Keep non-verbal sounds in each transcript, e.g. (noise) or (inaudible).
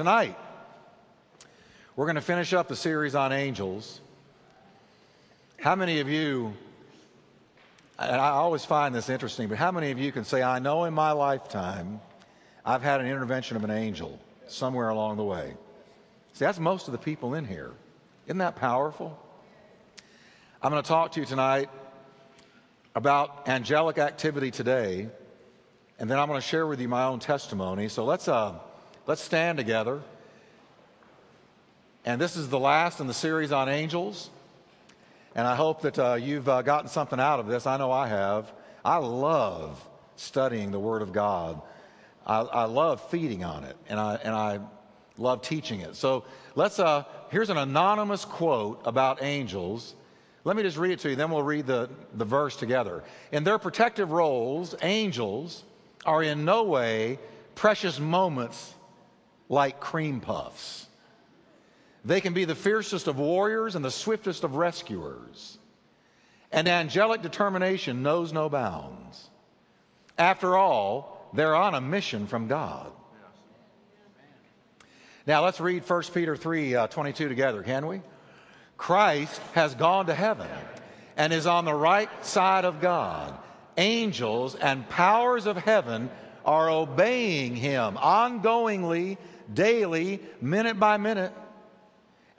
Tonight, we're going to finish up the series on angels. How many of you, and I always find this interesting, but how many of you can say, I know in my lifetime I've had an intervention of an angel somewhere along the way? See, that's most of the people in here. Isn't that powerful? I'm going to talk to you tonight about angelic activity today, and then I'm going to share with you my own testimony. So let's. Uh, Let's stand together. And this is the last in the series on angels. And I hope that uh, you've uh, gotten something out of this. I know I have. I love studying the Word of God. I, I love feeding on it, and I, and I love teaching it. So let's, uh, here's an anonymous quote about angels. Let me just read it to you, then we'll read the, the verse together. In their protective roles, angels are in no way precious moments like cream puffs. They can be the fiercest of warriors and the swiftest of rescuers. And angelic determination knows no bounds. After all, they're on a mission from God. Now let's read 1 Peter 3 uh, 22 together, can we? Christ has gone to heaven and is on the right side of God. Angels and powers of heaven are obeying him ongoingly daily, minute by minute,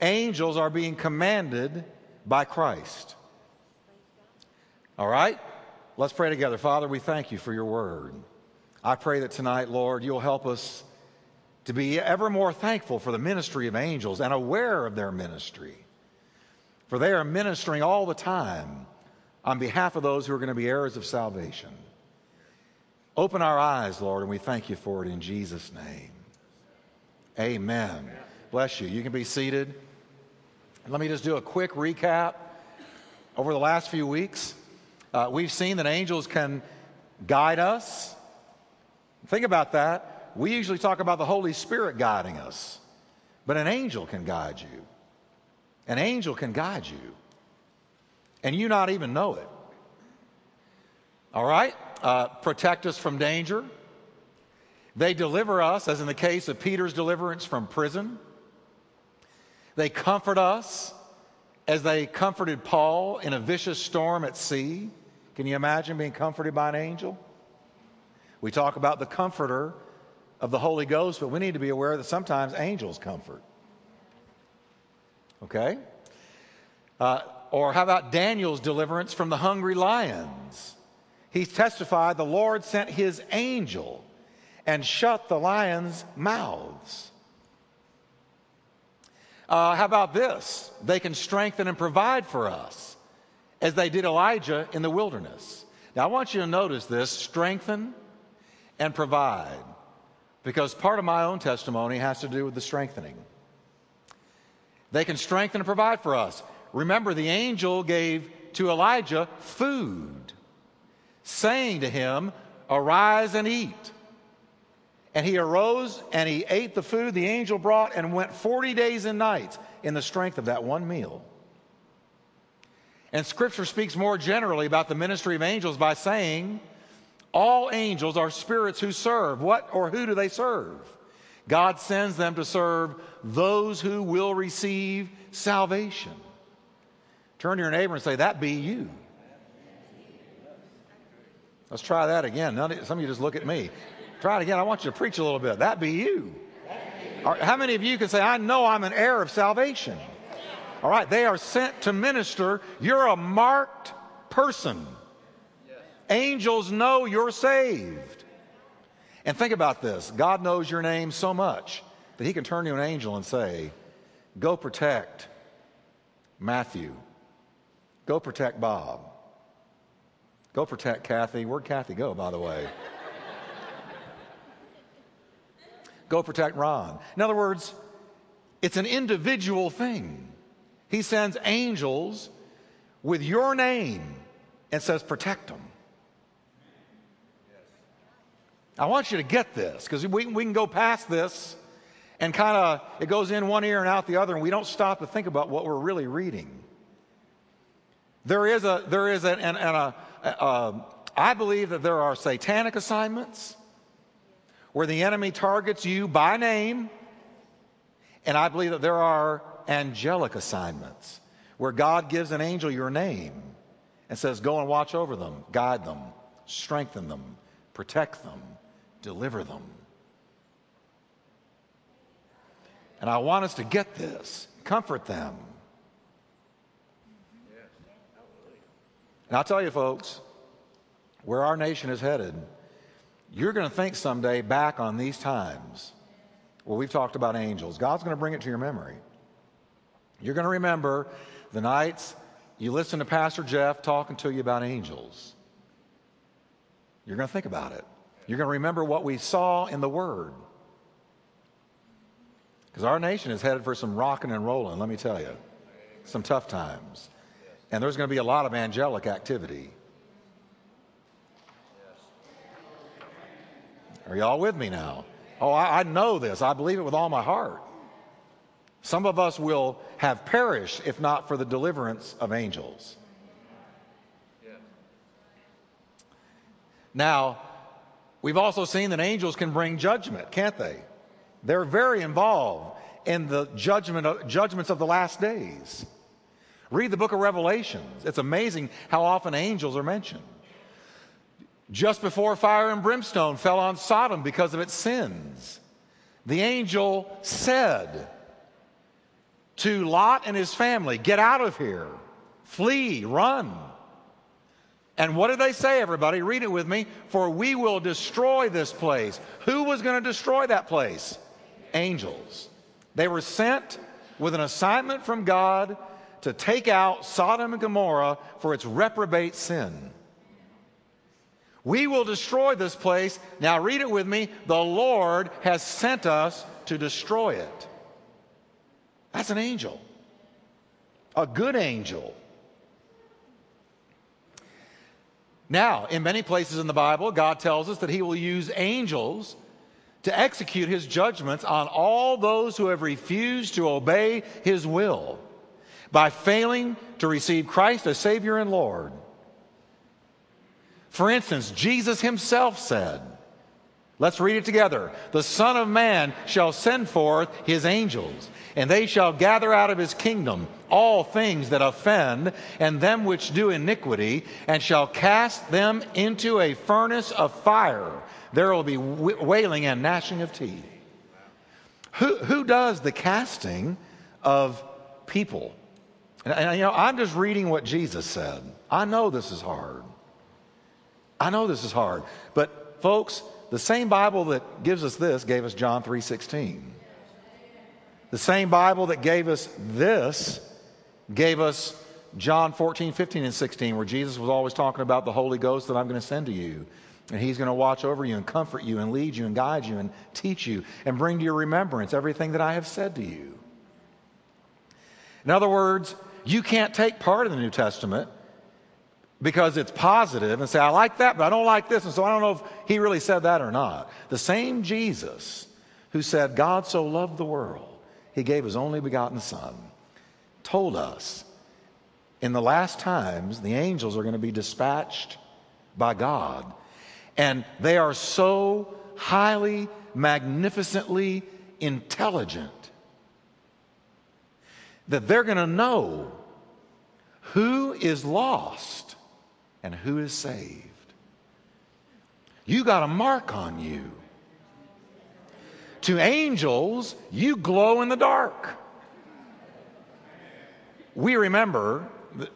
angels are being commanded by Christ. All right? Let's pray together. Father, we thank you for your word. I pray that tonight, Lord, you'll help us to be ever more thankful for the ministry of angels and aware of their ministry. For they are ministering all the time on behalf of those who are going to be heirs of salvation. Open our eyes, Lord, and we thank you for it in Jesus' name. Amen. Bless you. You can be seated. Let me just do a quick recap. Over the last few weeks, uh, we've seen that angels can guide us. Think about that. We usually talk about the Holy Spirit guiding us, but an angel can guide you. An angel can guide you, and you not even know it. All right? Uh, protect us from danger they deliver us, as in the case of Peter's deliverance from prison. They comfort us as they comforted Paul in a vicious storm at sea. Can you imagine being comforted by an angel? We talk about the comforter of the Holy Ghost, but we need to be aware that sometimes angels comfort. Okay? Uh, or how about Daniel's deliverance from the hungry lions? He testified the Lord sent his angel and shut the lions' mouths. Uh, how about this? They can strengthen and provide for us as they did Elijah in the wilderness. Now, I want you to notice this strengthen and provide, because part of my own testimony has to do with the strengthening. They can strengthen and provide for us. Remember, the angel gave to Elijah food, saying to him, Arise and eat. And he arose and he ate the food the angel brought and went 40 days and nights in the strength of that one meal. And scripture speaks more generally about the ministry of angels by saying, all angels are spirits who serve. What or who do they serve? God sends them to serve those who will receive salvation. Turn to your neighbor and say, That be you. Let's try that again. some of you just look at me. Try it again. I want you to preach a little bit. That be you. How many of you can say, I know I'm an heir of salvation? All right, they are sent to minister. You're a marked person. Angels know you're saved. And think about this God knows your name so much that He can turn you an angel and say, Go protect Matthew. Go protect Bob. Go protect Kathy. Where'd Kathy go, by the way? Go protect Ron. In other words, it's an individual thing. He sends angels with your name and says, protect them. I want you to get this because we, we can go past this and kind of it goes in one ear and out the other, and we don't stop to think about what we're really reading. There is a, there is an, an, an a, a, a, I believe that there are satanic assignments where the enemy targets you by name And I believe that there are angelic assignments where God gives an angel your name and says, Go and watch over them, guide them, strengthen them, protect them, deliver them. And I want us to get this, comfort them. And I'll tell you, folks, where our nation is headed, you're going to think someday back on these times where we've talked about angels. God's going to bring it to your memory. You're going to remember the nights you listened to Pastor Jeff talking to you about angels. You're going to think about it. You're going to remember what we saw in the Word. Because our nation is headed for some rocking and rolling, let me tell you. Some tough times. And there's going to be a lot of angelic activity. Are y'all with me now? Oh, I, I, know this. I believe it with all my heart. Some of us will have perished if not for the deliverance of angels. Now, we've also seen that angels can bring judgment, can't they? They're very involved in the judgment of, judgments of the last days. Read the book of Revelations. It's amazing how often angels are mentioned. Just before fire and brimstone fell on Sodom because of its sins, the angel said to Lot and his family, Get out of here, flee, run. And what did they say, everybody? Read it with me. For we will destroy this place. Who was going to destroy that place? Angels. They were sent with an assignment from God to take out Sodom and Gomorrah for its reprobate sin. We will destroy this place. Now, read it with me. The Lord has sent us to destroy it. That's an angel, a good angel. Now, in many places in the Bible, God tells us that He will use angels to execute His judgments on all those who have refused to obey His will by failing to receive Christ as Savior and Lord. For instance, Jesus himself said, Let's read it together. The Son of Man shall send forth his angels, and they shall gather out of his kingdom all things that offend, and them which do iniquity, and shall cast them into a furnace of fire. There will be wailing and gnashing of teeth. Who, who does the casting of people? And, and, you know, I'm just reading what Jesus said. I know this is hard. I know this is hard, but folks, the same Bible that gives us this gave us John 3:16. The same Bible that gave us this gave us John 14, 15, and 16, where Jesus was always talking about the Holy Ghost that I'm going to send to you. And he's going to watch over you and comfort you and lead you and guide you and teach you and bring to your remembrance everything that I have said to you. In other words, you can't take part of the New Testament because it's positive and say, I like that, but I don't like this. And so I don't know if he really said that or not. The same Jesus who said, God so loved the world, he gave his only begotten Son, told us in the last times the angels are going to be dispatched by God. And they are so highly, magnificently intelligent that they're going to know who is lost and who is saved. You got a mark on you. To angels, you glow in the dark. We remember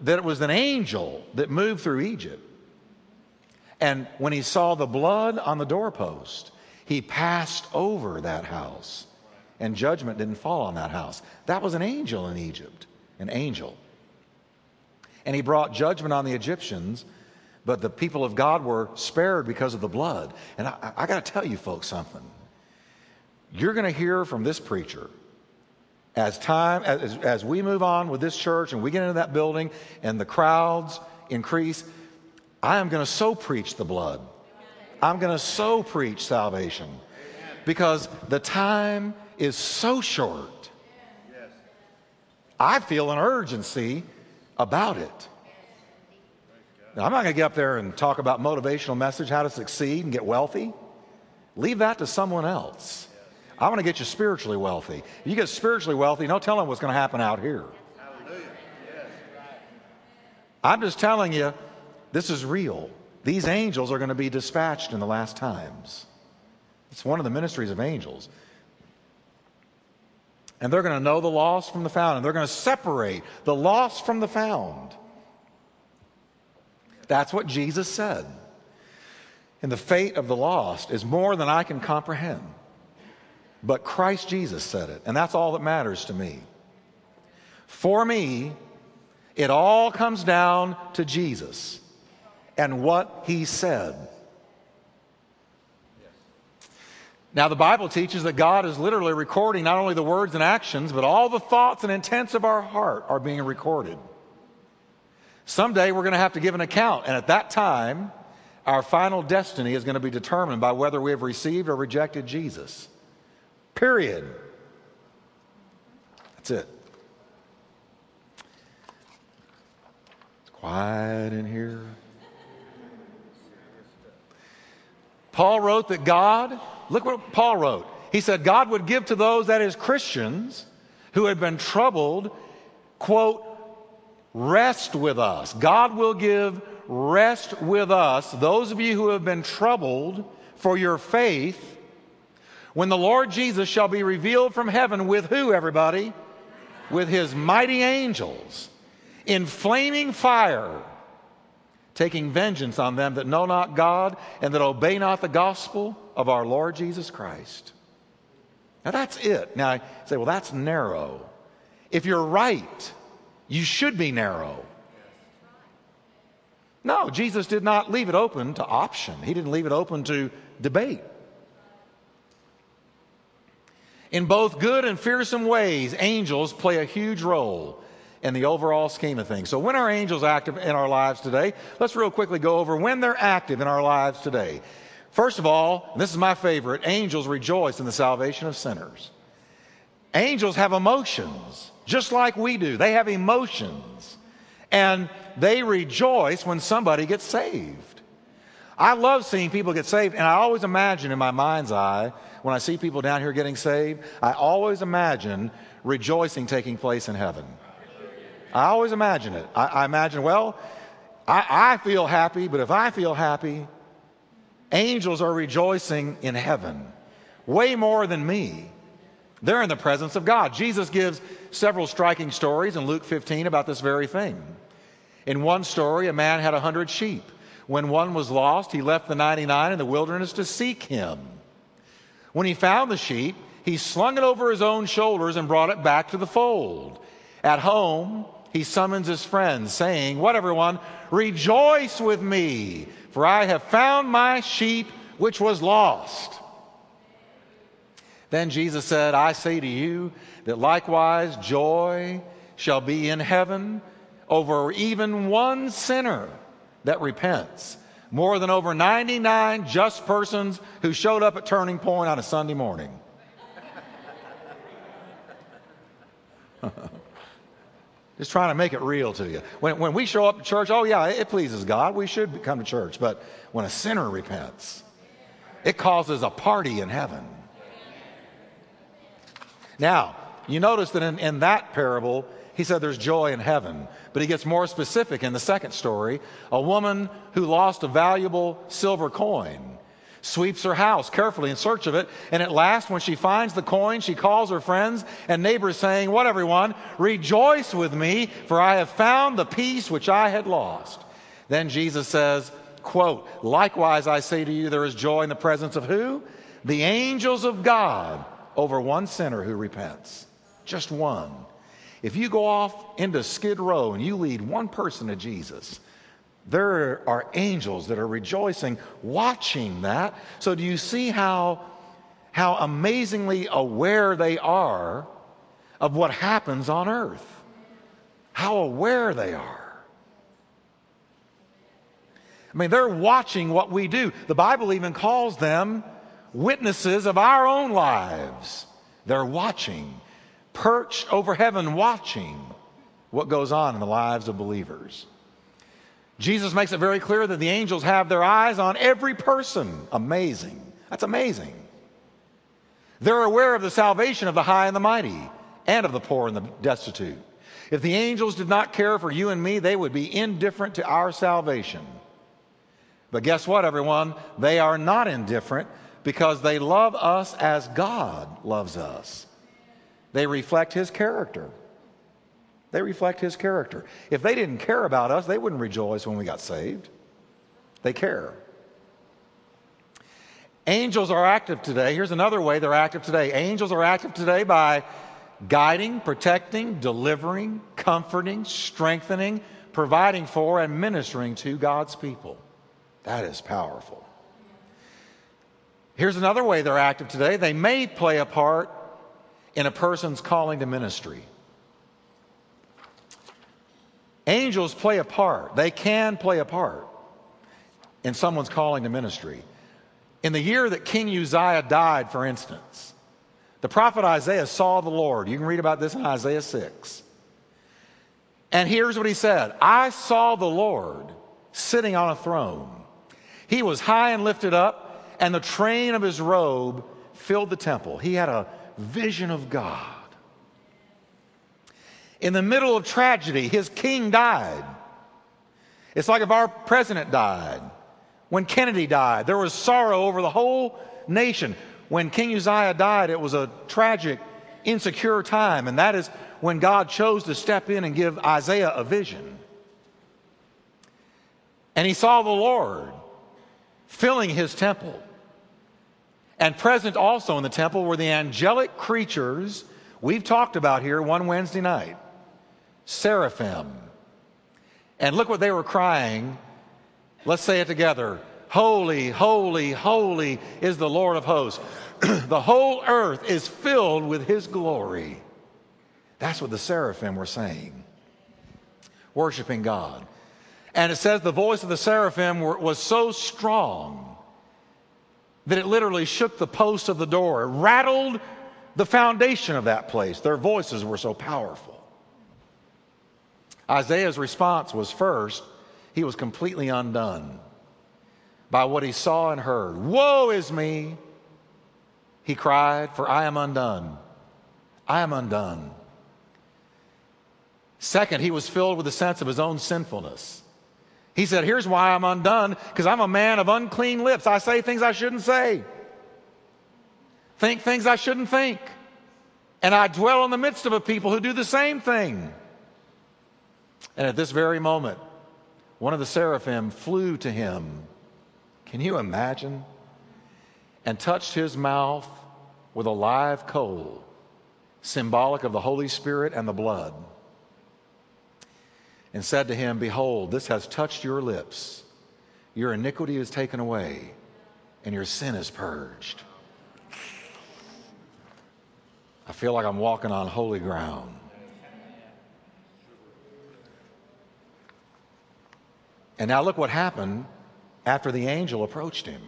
that it was an angel that moved through Egypt. And when he saw the blood on the doorpost, he passed over that house, and judgment didn't fall on that house. That was an angel in Egypt, an angel. And he brought judgment on the Egyptians but the people of God were spared because of the blood. And I, I got to tell you, folks, something. You're going to hear from this preacher as time as, as we move on with this church and we get into that building and the crowds increase. I am going to so preach the blood. I'm going to so preach salvation because the time is so short. I feel an urgency about it. Now, I'm not going to get up there and talk about motivational message, how to succeed and get wealthy. Leave that to someone else. I want to get you spiritually wealthy. If you get spiritually wealthy, no telling what's going to happen out here. I'm just telling you, this is real. These angels are going to be dispatched in the last times. It's one of the ministries of angels. And they're going to know the lost from the found, and they're going to separate the lost from the found. That's what Jesus said. And the fate of the lost is more than I can comprehend. But Christ Jesus said it, and that's all that matters to me. For me, it all comes down to Jesus and what he said. Now, the Bible teaches that God is literally recording not only the words and actions, but all the thoughts and intents of our heart are being recorded. Someday we're going to have to give an account, and at that time, our final destiny is going to be determined by whether we have received or rejected Jesus. Period. That's it. It's quiet in here. Paul wrote that God, look what Paul wrote. He said, God would give to those, that is, Christians, who had been troubled, quote, rest with us. God will give rest with us, those of you who have been troubled for your faith, when the Lord Jesus shall be revealed from heaven with who, everybody? With his mighty angels in flaming fire, taking vengeance on them that know not God and that obey not the gospel of our Lord Jesus Christ. Now that's it. Now, I say, well, that's narrow. If you're right, you should be narrow. No, Jesus did not leave it open to option. He didn't leave it open to debate. In both good and fearsome ways, angels play a huge role in the overall scheme of things. So, when are angels active in our lives today? Let's real quickly go over when they're active in our lives today. First of all, this is my favorite angels rejoice in the salvation of sinners. Angels have emotions, just like we do. They have emotions. And they rejoice when somebody gets saved. I love seeing people get saved, and I always imagine in my mind's eye, when I see people down here getting saved, I always imagine rejoicing taking place in heaven. I always imagine it. I, I imagine, well, I, I feel happy, but if I feel happy, angels are rejoicing in heaven way more than me. They're in the presence of God. Jesus gives several striking stories in Luke 15 about this very thing. In one story, a man had a hundred sheep. When one was lost, he left the 99 in the wilderness to seek him. When he found the sheep, he slung it over his own shoulders and brought it back to the fold. At home, he summons his friends, saying, What, everyone? Rejoice with me, for I have found my sheep which was lost. Then Jesus said, I say to you that likewise joy shall be in heaven over even one sinner that repents more than over 99 just persons who showed up at Turning Point on a Sunday morning. (laughs) Just trying to make it real to you. When, when we show up to church, oh, yeah, it pleases God. We should come to church. But when a sinner repents, it causes a party in heaven. Now, you notice that in, in that parable, he said there's joy in heaven. But he gets more specific in the second story. A woman who lost a valuable silver coin sweeps her house carefully in search of it. And at last, when she finds the coin, she calls her friends and neighbors, saying, What, everyone? Rejoice with me, for I have found the piece which I had lost. Then Jesus says, quote, Likewise, I say to you, there is joy in the presence of who? The angels of God over one sinner who repents. Just one. If you go off into Skid Row and you lead one person to Jesus, there are angels that are rejoicing watching that. So, do you see how, how amazingly aware they are of what happens on earth? How aware they are. I mean, they're watching what we do. The Bible even calls them witnesses of our own lives. They're watching perched over heaven watching what goes on in the lives of believers. Jesus makes it very clear that the angels have their eyes on every person. Amazing. That's amazing. They're aware of the salvation of the high and the mighty and of the poor and the destitute. If the angels did not care for you and me, they would be indifferent to our salvation. But guess what, everyone? They are not indifferent because they love us as God loves us. They reflect His character. They reflect His character. If they didn't care about us, they wouldn't rejoice when we got saved. They care. Angels are active today. Here's another way they're active today. Angels are active today by guiding, protecting, delivering, comforting, strengthening, providing for, and ministering to God's people. That is powerful. Here's another way they're active today. They may play a part in a person's calling to ministry. Angels play a part, they can play a part in someone's calling to ministry. In the year that King Uzziah died, for instance, the prophet Isaiah saw the Lord. You can read about this in Isaiah 6. And here's what he said I saw the Lord sitting on a throne. He was high and lifted up, and the train of his robe filled the temple. He had a vision of God. In the middle of tragedy, his king died. It's like if our president died. When Kennedy died, there was sorrow over the whole nation. When King Uzziah died, it was a tragic, insecure time, and that is when God chose to step in and give Isaiah a vision. And he saw the Lord filling his temple. And present also in the temple were the angelic creatures we've talked about here one Wednesday night seraphim. And look what they were crying. Let's say it together. Holy, holy, holy is the Lord of hosts. (clears throat) the whole earth is filled with his glory. That's what the seraphim were saying, worshiping God. And it says the voice of the seraphim were, was so strong that it literally shook the post of the door, it rattled the foundation of that place. Their voices were so powerful. Isaiah's response was first, he was completely undone by what he saw and heard. Woe is me, he cried, for I am undone. I am undone. Second, he was filled with a sense of his own sinfulness. He said, Here's why I'm undone because I'm a man of unclean lips. I say things I shouldn't say, think things I shouldn't think. And I dwell in the midst of a people who do the same thing. And at this very moment, one of the seraphim flew to him. Can you imagine? And touched his mouth with a live coal, symbolic of the Holy Spirit and the blood, and said to him, Behold, this has touched your lips. Your iniquity is taken away, and your sin is purged. I feel like I'm walking on holy ground. And now look what happened after the angel approached him.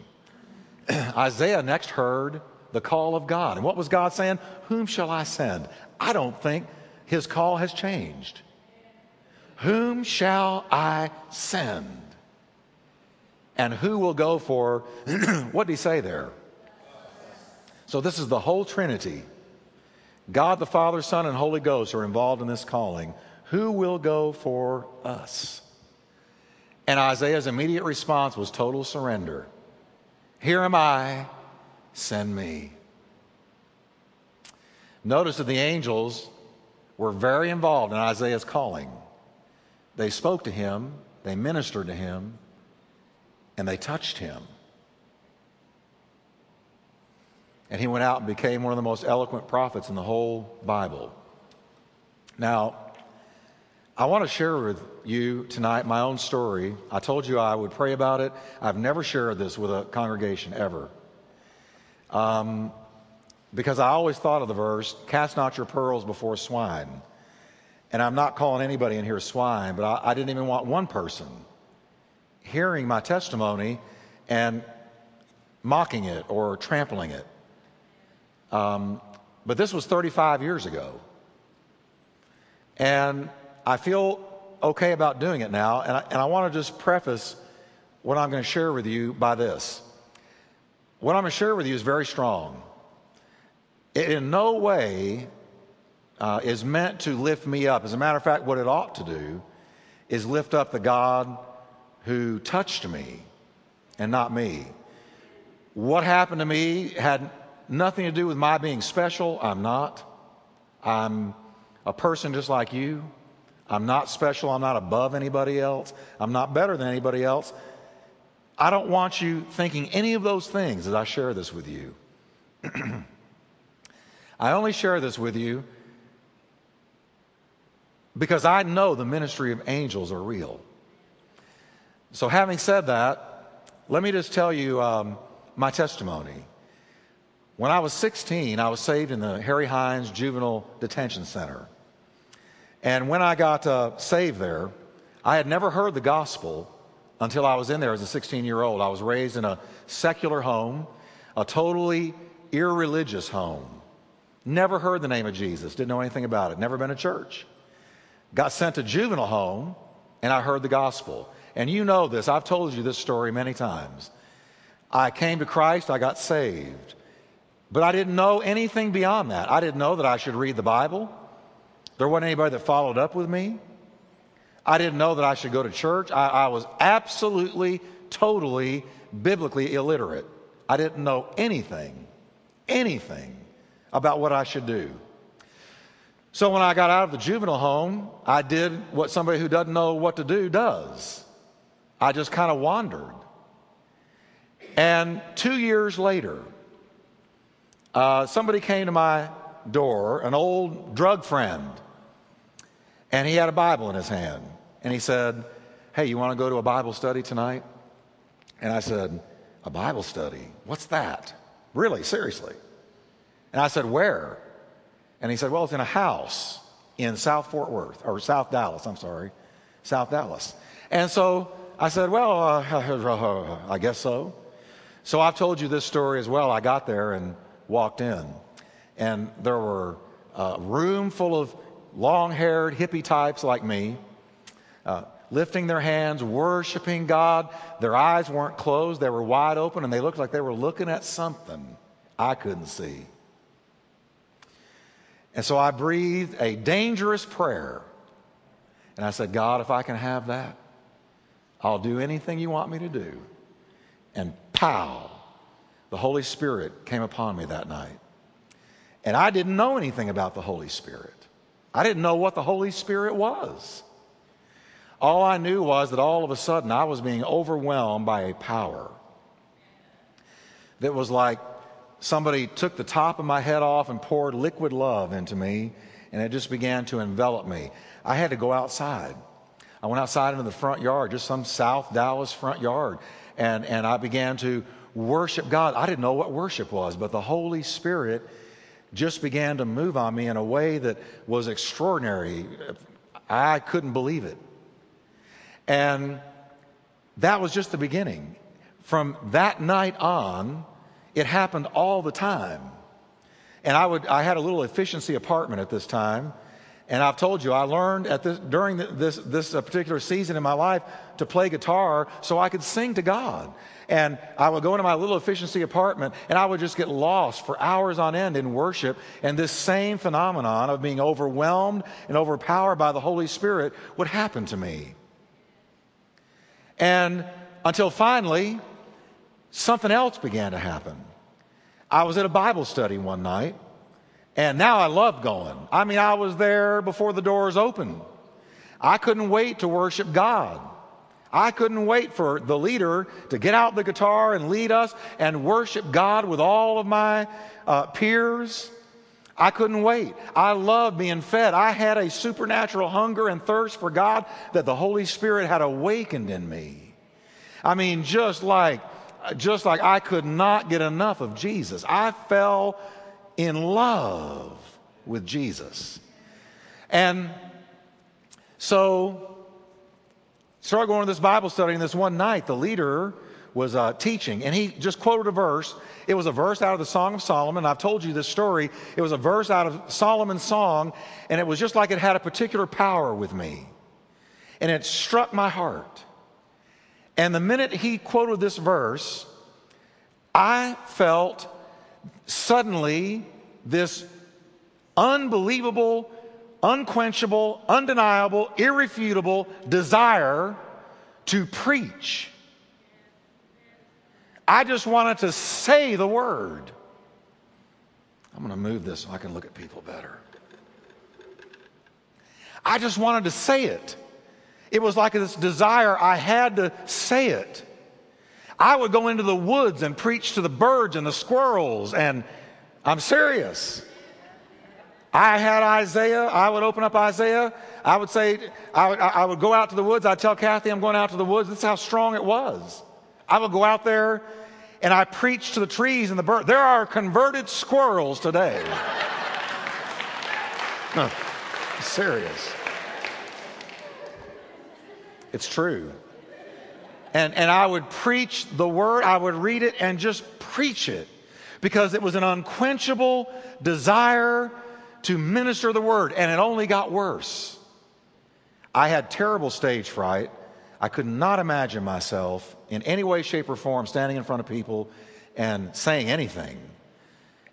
(clears throat) Isaiah next heard the call of God. And what was God saying? Whom shall I send? I don't think his call has changed. Whom shall I send? And who will go for, (clears throat) what did he say there? So this is the whole Trinity. God the Father, Son, and Holy Ghost are involved in this calling. Who will go for us? And Isaiah's immediate response was total surrender. Here am I, send me. Notice that the angels were very involved in Isaiah's calling. They spoke to him, they ministered to him, and they touched him. And he went out and became one of the most eloquent prophets in the whole Bible. Now, I want to share with you tonight my own story. I told you I would pray about it. I've never shared this with a congregation ever. Um, because I always thought of the verse, cast not your pearls before swine. And I'm not calling anybody in here a swine, but I, I didn't even want one person hearing my testimony and mocking it or trampling it. Um, but this was 35 years ago. And I feel okay about doing it now, and I, and I want to just preface what I'm going to share with you by this. What I'm going to share with you is very strong. it in no way uh, is meant to lift me up. As a matter of fact, what it ought to do is lift up the God who touched me and not me. What happened to me had nothing to do with my being special. I'm not. I'm a person just like you. I'm not special. I'm not above anybody else. I'm not better than anybody else. I don't want you thinking any of those things as I share this with you. (clears throat) I only share this with you because I know the ministry of angels are real. So, having said that, let me just tell you um, my testimony. When I was 16, I was saved in the Harry Hines Juvenile Detention Center. And when I got uh, saved there, I had never heard the gospel until I was in there as a 16 year old. I was raised in a secular home, a totally irreligious home. Never heard the name of Jesus, didn't know anything about it, never been to church. Got sent to juvenile home, and I heard the gospel. And you know this, I've told you this story many times. I came to Christ, I got saved. But I didn't know anything beyond that. I didn't know that I should read the Bible. There wasn't anybody that followed up with me. I didn't know that I should go to church. I, I was absolutely, totally, biblically illiterate. I didn't know anything, anything about what I should do. So when I got out of the juvenile home, I did what somebody who doesn't know what to do does. I just kind of wandered. And two years later, uh, somebody came to my door, an old drug friend, and he had a Bible in his hand. And he said, Hey, you want to go to a Bible study tonight? And I said, A Bible study? What's that? Really, seriously? And I said, Where? And he said, Well, it's in a house in South Fort Worth, or South Dallas, I'm sorry, South Dallas. And so I said, Well, uh, (laughs) I guess so. So I've told you this story as well. I got there and walked in, and there were a room full of long haired hippie types like me, uh, lifting their hands, worshiping God. Their eyes weren't closed, they were wide open, and they looked like they were looking at something I couldn't see. And so I breathed a dangerous prayer. And I said, God, if I can have that, I'll do anything you want me to do. And pow, the Holy Spirit came upon me that night. And I didn't know anything about the Holy Spirit. I didn't know what the Holy Spirit was. All I knew was that all of a sudden I was being overwhelmed by a power that was like somebody took the top of my head off and poured liquid love into me, and it just began to envelop me. I had to go outside. I went outside into the front yard, just some South Dallas front yard, and, and I began to worship God. I didn't know what worship was, but the Holy Spirit just began to move on me in a way that was extraordinary. I couldn't believe it. And that was just the beginning. From that night on, it happened all the time. And I, would, I had a little efficiency apartment at this time. And I've told you, I learned at this, during this, this uh, particular season in my life to play guitar so I could sing to God. And I would go into my little efficiency apartment and I would just get lost for hours on end in worship. And this same phenomenon of being overwhelmed and overpowered by the Holy Spirit would happen to me. And until finally, something else began to happen. I was at a Bible study one night, and now I love going. I mean, I was there before the doors opened. I couldn't wait to worship God. I couldn't wait for the leader to get out the guitar and lead us and worship God with all of my uh, peers. I couldn't wait. I loved being fed. I had a supernatural hunger and thirst for God that the Holy Spirit had awakened in me. I mean, just like, just like I could not get enough of Jesus. I fell in love with Jesus. And so, started going to this Bible study, and this one night, the leader was uh, teaching, and he just quoted a verse. It was a verse out of the Song of Solomon. I've told you this story. It was a verse out of Solomon's song, and it was just like it had a particular power with me. And it struck my heart. And the minute he quoted this verse, I felt suddenly this unbelievable, unquenchable, undeniable, irrefutable desire to preach. I just wanted to say the word. I'm going to move this so I can look at people better. I just wanted to say it. It was like this desire, I had to say it. I would go into the woods and preach to the birds and the squirrels, and I'm serious. I had Isaiah. I would open up Isaiah. I would say, I would, I would go out to the woods. I'd tell Kathy I'm going out to the woods. This is how strong it was. I would go out there and I preach to the trees and the birds. There are converted squirrels today. (laughs) no, serious. It's true. And, and I would preach the word, I would read it and just preach it because it was an unquenchable desire to minister the word, and it only got worse. I had terrible stage fright. I could not imagine myself in any way, shape, or form standing in front of people and saying anything.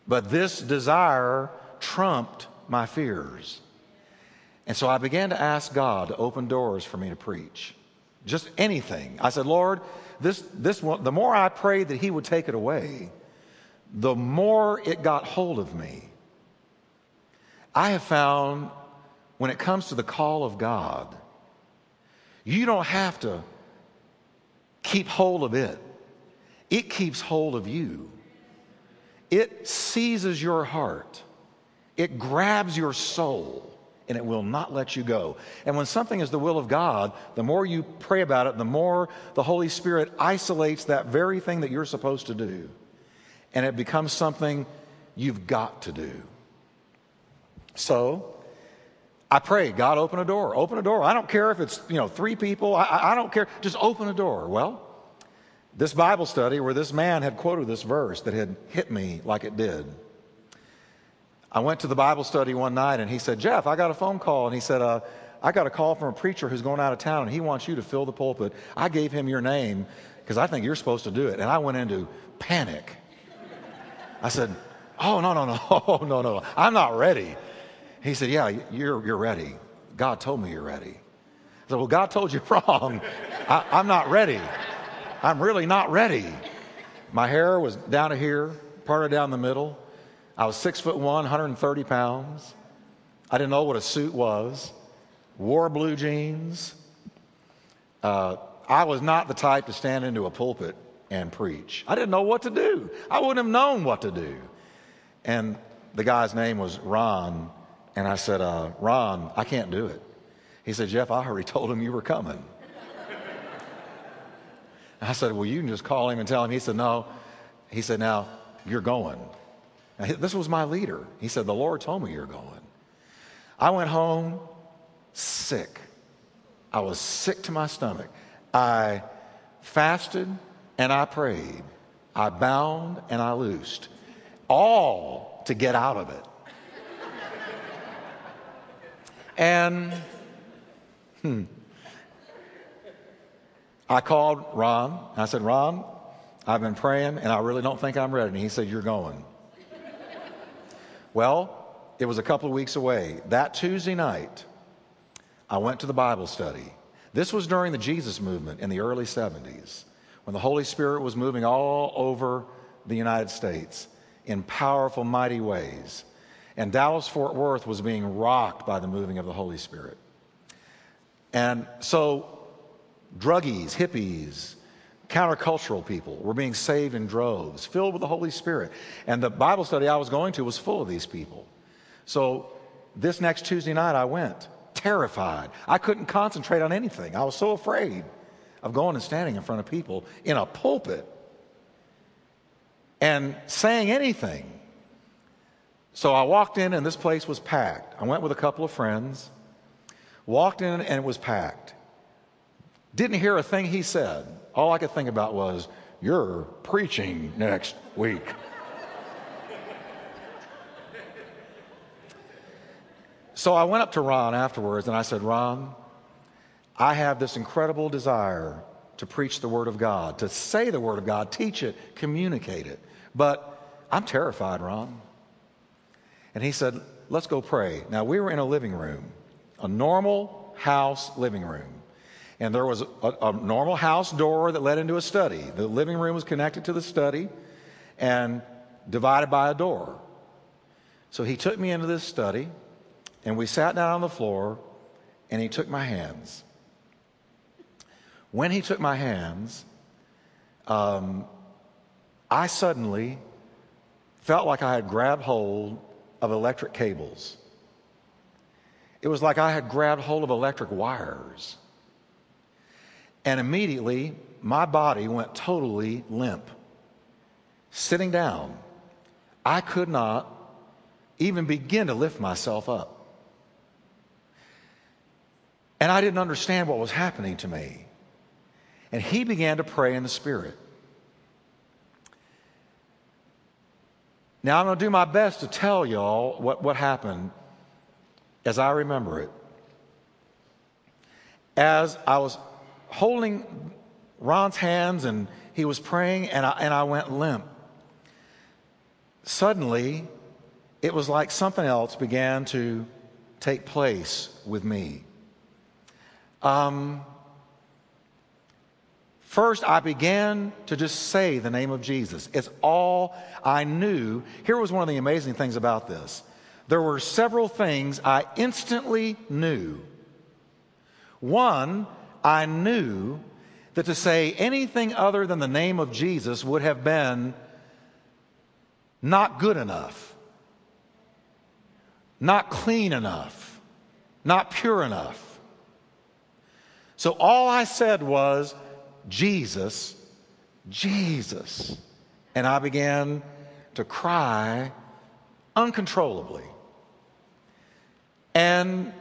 But this desire trumped my fears. And so I began to ask God to open doors for me to preach. Just anything. I said, Lord, this, this one, the more I prayed that He would take it away, the more it got hold of me. I have found when it comes to the call of God, you don't have to keep hold of it, it keeps hold of you. It seizes your heart, it grabs your soul, and it will not let you go. And when something is the will of God, the more you pray about it, the more the Holy Spirit isolates that very thing that you're supposed to do. And it becomes something you've got to do. So I pray, God, open a door, open a door. I don't care if it's, you know, three people, I, I don't care, just open a door. Well, this Bible study where this man had quoted this verse that had hit me like it did. I went to the Bible study one night and he said, Jeff, I got a phone call. And he said, uh, I got a call from a preacher who's going out of town and he wants you to fill the pulpit. I gave him your name because I think you're supposed to do it. And I went into panic. I said, Oh, no, no, no, (laughs) oh, no, no, I'm not ready. He said, Yeah, you're, you're ready. God told me you're ready. I said, Well, God told you (laughs) wrong. I, I'm not ready. I'm really not ready. My hair was down to here, parted down the middle. I was six foot one, 130 pounds. I didn't know what a suit was. Wore blue jeans. Uh, I was not the type to stand into a pulpit and preach. I didn't know what to do. I wouldn't have known what to do. And the guy's name was Ron. And I said, uh, Ron, I can't do it. He said, Jeff, I already (laughs) told him you were coming. I said, Well, you can just call him and tell him. He said, No. He said, Now, you're going. This was my leader. He said, The Lord told me you're going. I went home sick. I was sick to my stomach. I fasted and I prayed. I bound and I loosed, all to get out of it. And hmm, I called Ron. I said, Ron, I've been praying and I really don't think I'm ready. And he said, You're going. Well, it was a couple of weeks away. That Tuesday night, I went to the Bible study. This was during the Jesus movement in the early 70s when the Holy Spirit was moving all over the United States in powerful, mighty ways. And Dallas Fort Worth was being rocked by the moving of the Holy Spirit. And so, druggies, hippies, countercultural people were being saved in droves, filled with the Holy Spirit. And the Bible study I was going to was full of these people. So, this next Tuesday night, I went terrified. I couldn't concentrate on anything. I was so afraid of going and standing in front of people in a pulpit and saying anything. So I walked in and this place was packed. I went with a couple of friends, walked in and it was packed. Didn't hear a thing he said. All I could think about was, You're preaching next week. so I went up to Ron afterwards and I said, Ron, I have this incredible desire to preach the Word of God, to say the Word of God, teach it, communicate it. But I'm terrified, Ron. And he said, Let's go pray. Now, we were in a living room, a normal house living room. And there was a, a, normal house door that led into a study. The living room was connected to the study and divided by a door. So he took me into this study, and we sat down on the floor, and he took my hands. When he took my hands, um, I suddenly felt like I had grabbed hold of electric cables. It was like I had grabbed hold of electric wires. And immediately, my body went totally limp. Sitting down, I could not even begin to lift myself up. And I didn't understand what was happening to me. And he began to pray in the Spirit. Now, I'm going to do my best to tell y'all what, what happened as I remember it. As I was holding Ron's hands and he was praying, and I, and I went limp. Suddenly, it was like something else began to take place with me. Um, First, I began to just say the name of Jesus. It's all I knew. Here was one of the amazing things about this there were several things I instantly knew. One, I knew that to say anything other than the name of Jesus would have been not good enough, not clean enough, not pure enough. So all I said was, Jesus, Jesus. And I began to cry uncontrollably. And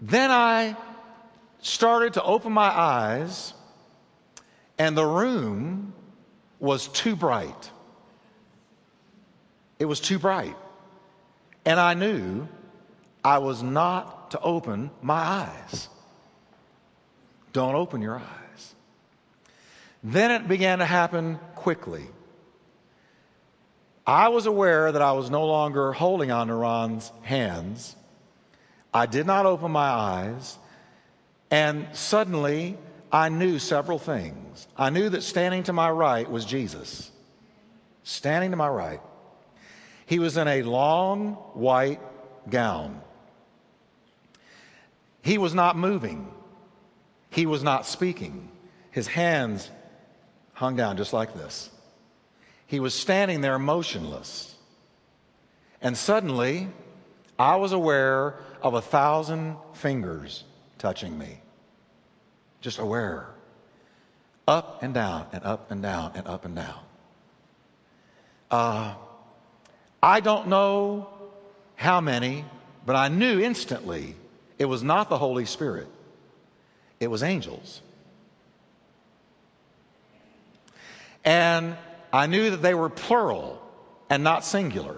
then I started to open my eyes, and the room was too bright. It was too bright. And I knew I was not to open my eyes. Don't open your eyes. Then it began to happen quickly. I was aware that I was no longer holding on to Ron's hands. I did not open my eyes. And suddenly, I knew several things. I knew that standing to my right was Jesus. Standing to my right. He was in a long white gown. He was not moving. He was not speaking. His hands hung down just like this. He was standing there motionless. And suddenly, I was aware of a thousand fingers touching me. Just aware. Up and down, and up and down, and up and down. Uh, I don't know how many, but I knew instantly it was not the Holy Spirit, it was angels. And I knew that they were plural and not singular.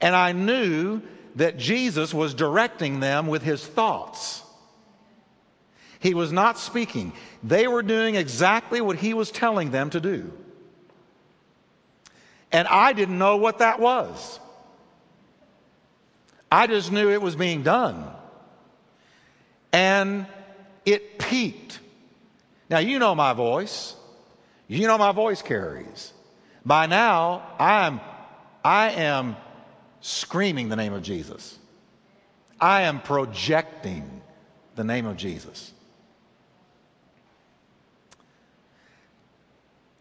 And I knew that Jesus was directing them with his thoughts. He was not speaking, they were doing exactly what he was telling them to do. And I didn't know what that was. I just knew it was being done. And it peaked. Now, you know my voice. You know my voice carries. By now, I'm, I am screaming the name of Jesus. I am projecting the name of Jesus.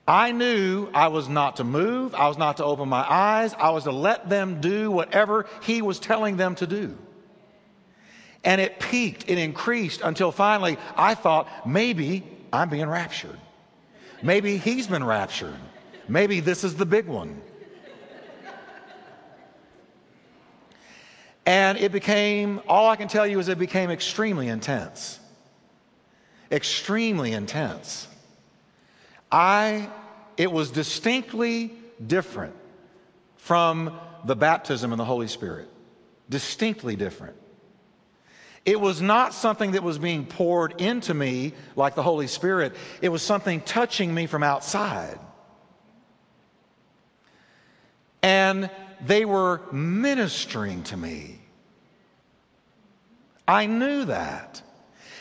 I knew I was not to move, I was not to open my eyes, I was to let them do whatever He was telling them to do. And it peaked, it increased until finally I thought maybe I'm being raptured. Maybe he's been raptured. Maybe this is the big one. And it became, all I can tell you is it became extremely intense. Extremely intense. I, it was distinctly different from the baptism in the Holy Spirit. Distinctly different. It was not something that was being poured into me like the Holy Spirit, it was something touching me from outside. And they were ministering to me. I knew that.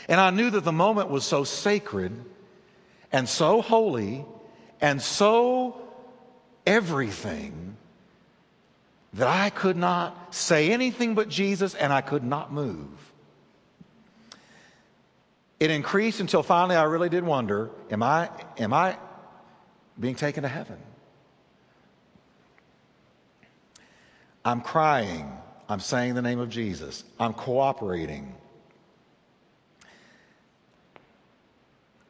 And I knew that the moment was so sacred and so holy and so everything that I could not say anything but Jesus and I could not move. It increased until finally I really did wonder am I, am I being taken to heaven? I'm crying. I'm saying the name of Jesus. I'm cooperating.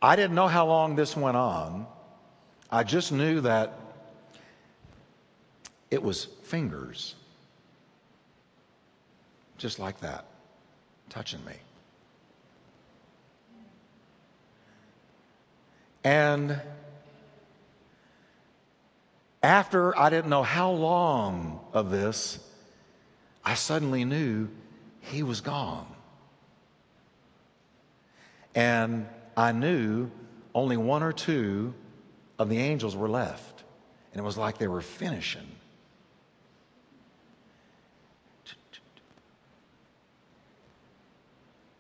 I didn't know how long this went on. I just knew that it was fingers, just like that, touching me. And after I didn't know how long of this, I suddenly knew he was gone. And I knew only one or two of the angels were left. And it was like they were finishing.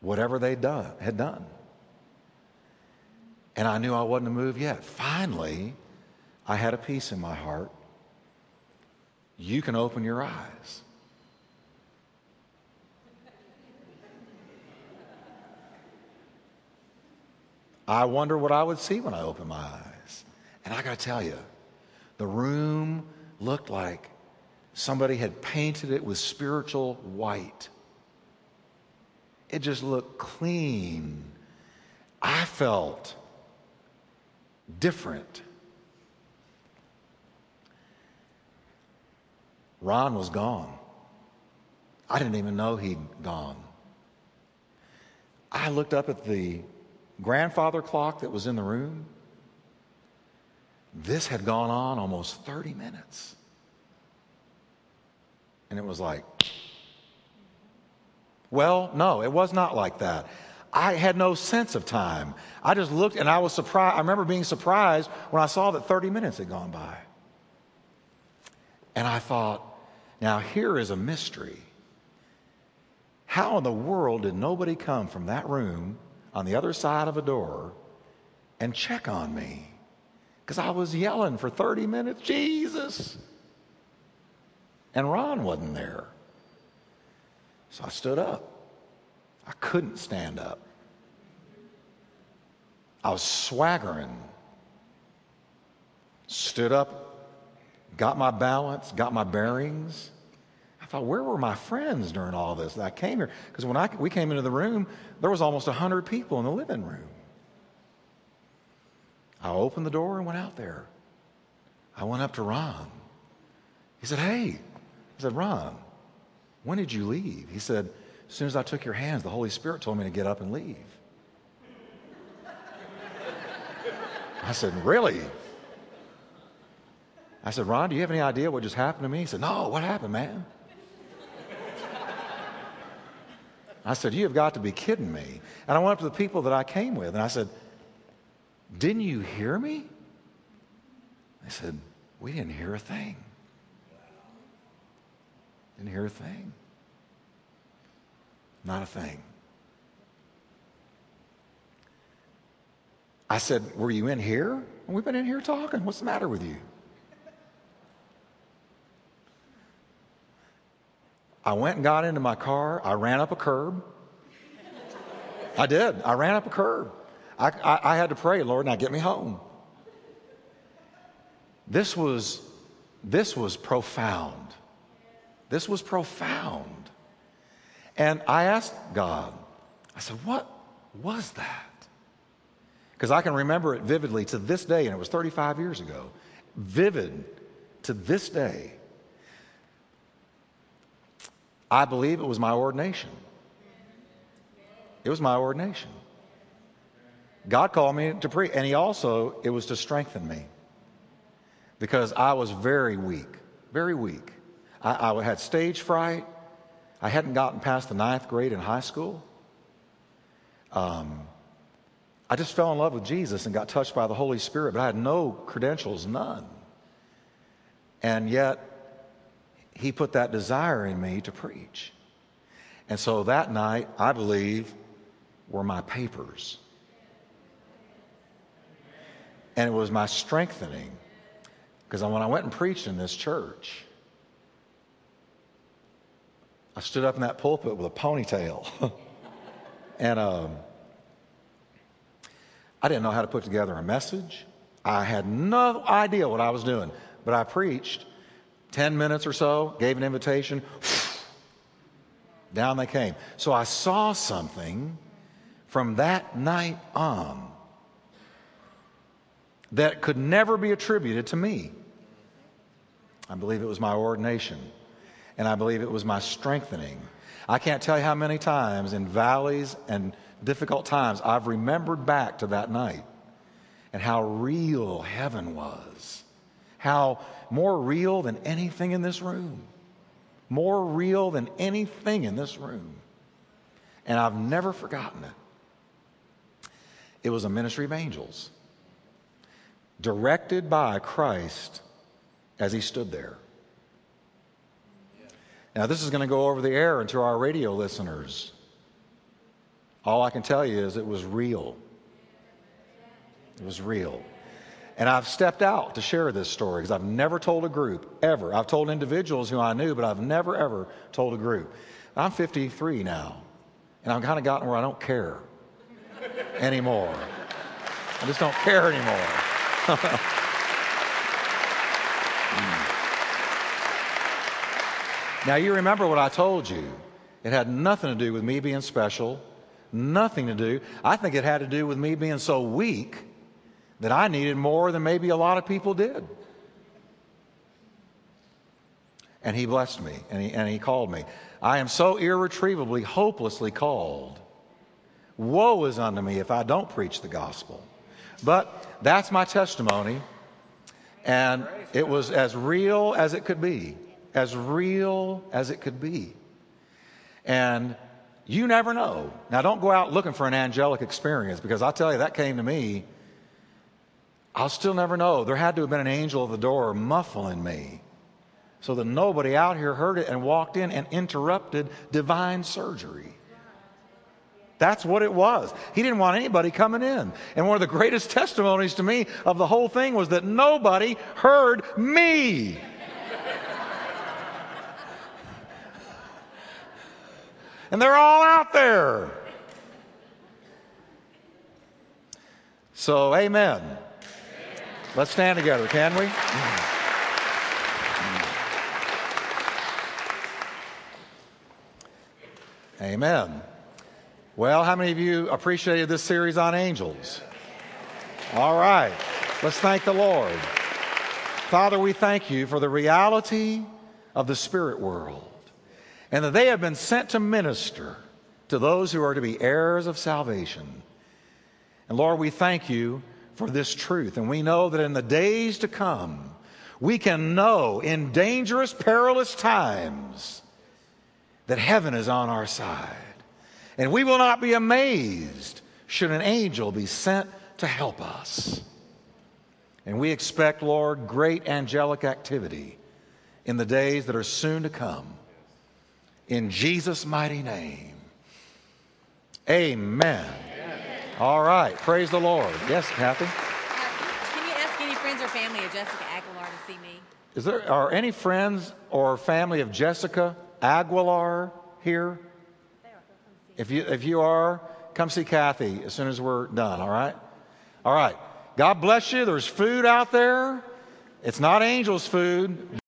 Whatever they done had done. And I knew I wasn't to move yet. Finally, I had a peace in my heart. You can open your eyes. I wonder what I would see when I open my eyes. And I got to tell you, the room looked like somebody had painted it with spiritual white. It just looked clean. I felt different. Ron was gone. I didn't even know he'd gone. I looked up at the grandfather clock that was in the room. This had gone on almost 30 minutes. And it was like, well, no, it was not like that. I had no sense of time. I just looked and I was surprised. I remember being surprised when I saw that 30 minutes had gone by. And I thought, now here is a mystery. How in the world did nobody come from that room on the other side of a door and check on me? Because I was yelling for 30 minutes, Jesus. And Ron wasn't there. So I stood up. I couldn't stand up. I was swaggering. Stood up, got my balance, got my bearings. Thought, where were my friends during all this? I came here because when I, we came into the room, there was almost 100 people in the living room. I opened the door and went out there. I went up to Ron. He said, Hey, I said, Ron, when did you leave? He said, as soon as I took your hands, the Holy Spirit told me to get up and leave. I said, Really? I said, Ron, do you have any idea what just happened to me? He said, No, what happened, man? I said, You have got to be kidding me. And I went up to the people that I came with and I said, Didn't you hear me? They said, We didn't hear a thing. Didn't hear a thing. Not a thing. I said, Were you in here? We've been in here talking. What's the matter with you? I went and got into my car. I ran up a curb. I did. I ran up a curb. I, I, I had to pray, Lord, now get me home. This was, this was profound. This was profound. And I asked God, I said, What was that? Because I can remember it vividly to this day, and it was 35 years ago. Vivid to this day. I believe it was my ordination. It was my ordination. God called me to preach, and He also, it was to strengthen me because I was very weak, very weak. I, I had stage fright. I hadn't gotten past the ninth grade in high school. Um, I just fell in love with Jesus and got touched by the Holy Spirit, but I had no credentials, none. And yet, he put that desire in me to preach. And so that night, I believe, were my papers. And it was my strengthening. Because when I went and preached in this church, I stood up in that pulpit with a ponytail. (laughs) and um, I didn't know how to put together a message. I had no idea what I was doing. But I preached 10 minutes or so, gave an invitation. Down they came. So I saw something from that night on that could never be attributed to me. I believe it was my ordination, and I believe it was my strengthening. I can't tell you how many times in valleys and difficult times I've remembered back to that night and how real heaven was, how more real than anything in this room, more real than anything in this room. And I've never forgotten it. It was a ministry of angels directed by Christ as he stood there. Now, this is going to go over the air into our radio listeners. All I can tell you is it was real. It was real. And I've stepped out to share this story because I've never told a group, ever. I've told individuals who I knew, but I've never, ever told a group. I'm 53 now, and I've kind of gotten where I don't care anymore. I just don't care anymore. (laughs) now, you remember what I told you. It had nothing to do with me being special, nothing to do. I think it had to do with me being so weak that I needed more than maybe a lot of people did. And he blessed me and he, and he called me. I am so irretrievably, hopelessly called. Woe is unto me if I don't preach the gospel. But that's my testimony. And it was as real as it could be, as real as it could be. And you never know. Now, don't go out looking for an angelic experience because I'll tell you, that came to me I'll still never know. There had to have been an angel at the door muffling me so that nobody out here heard it and walked in and interrupted divine surgery. That's what it was. He didn't want anybody coming in. And one of the greatest testimonies to me of the whole thing was that nobody heard me. and they're all out there. So, amen. Let's stand together, can we? Amen. Well, how many of you appreciated this series on angels? All right. Let's thank the Lord. Father, we thank you for the reality of the spirit world and that they have been sent to minister to those who are to be heirs of salvation. And Lord, we thank you for this truth. And we know that in the days to come, we can know in dangerous, perilous times that heaven is on our side. And we will not be amazed should an angel be sent to help us. And we expect, Lord, great angelic activity in the days that are soon to come. In Jesus' mighty name. Amen. All right. Praise the Lord. Yes, Kathy. Can you ask any friends or family of Jessica Aguilar to see me? Is there are any friends or family of Jessica Aguilar here? If you if you are, come see Kathy as soon as we're done. All right. All right. God bless you. There's food out there. It's not angels' food.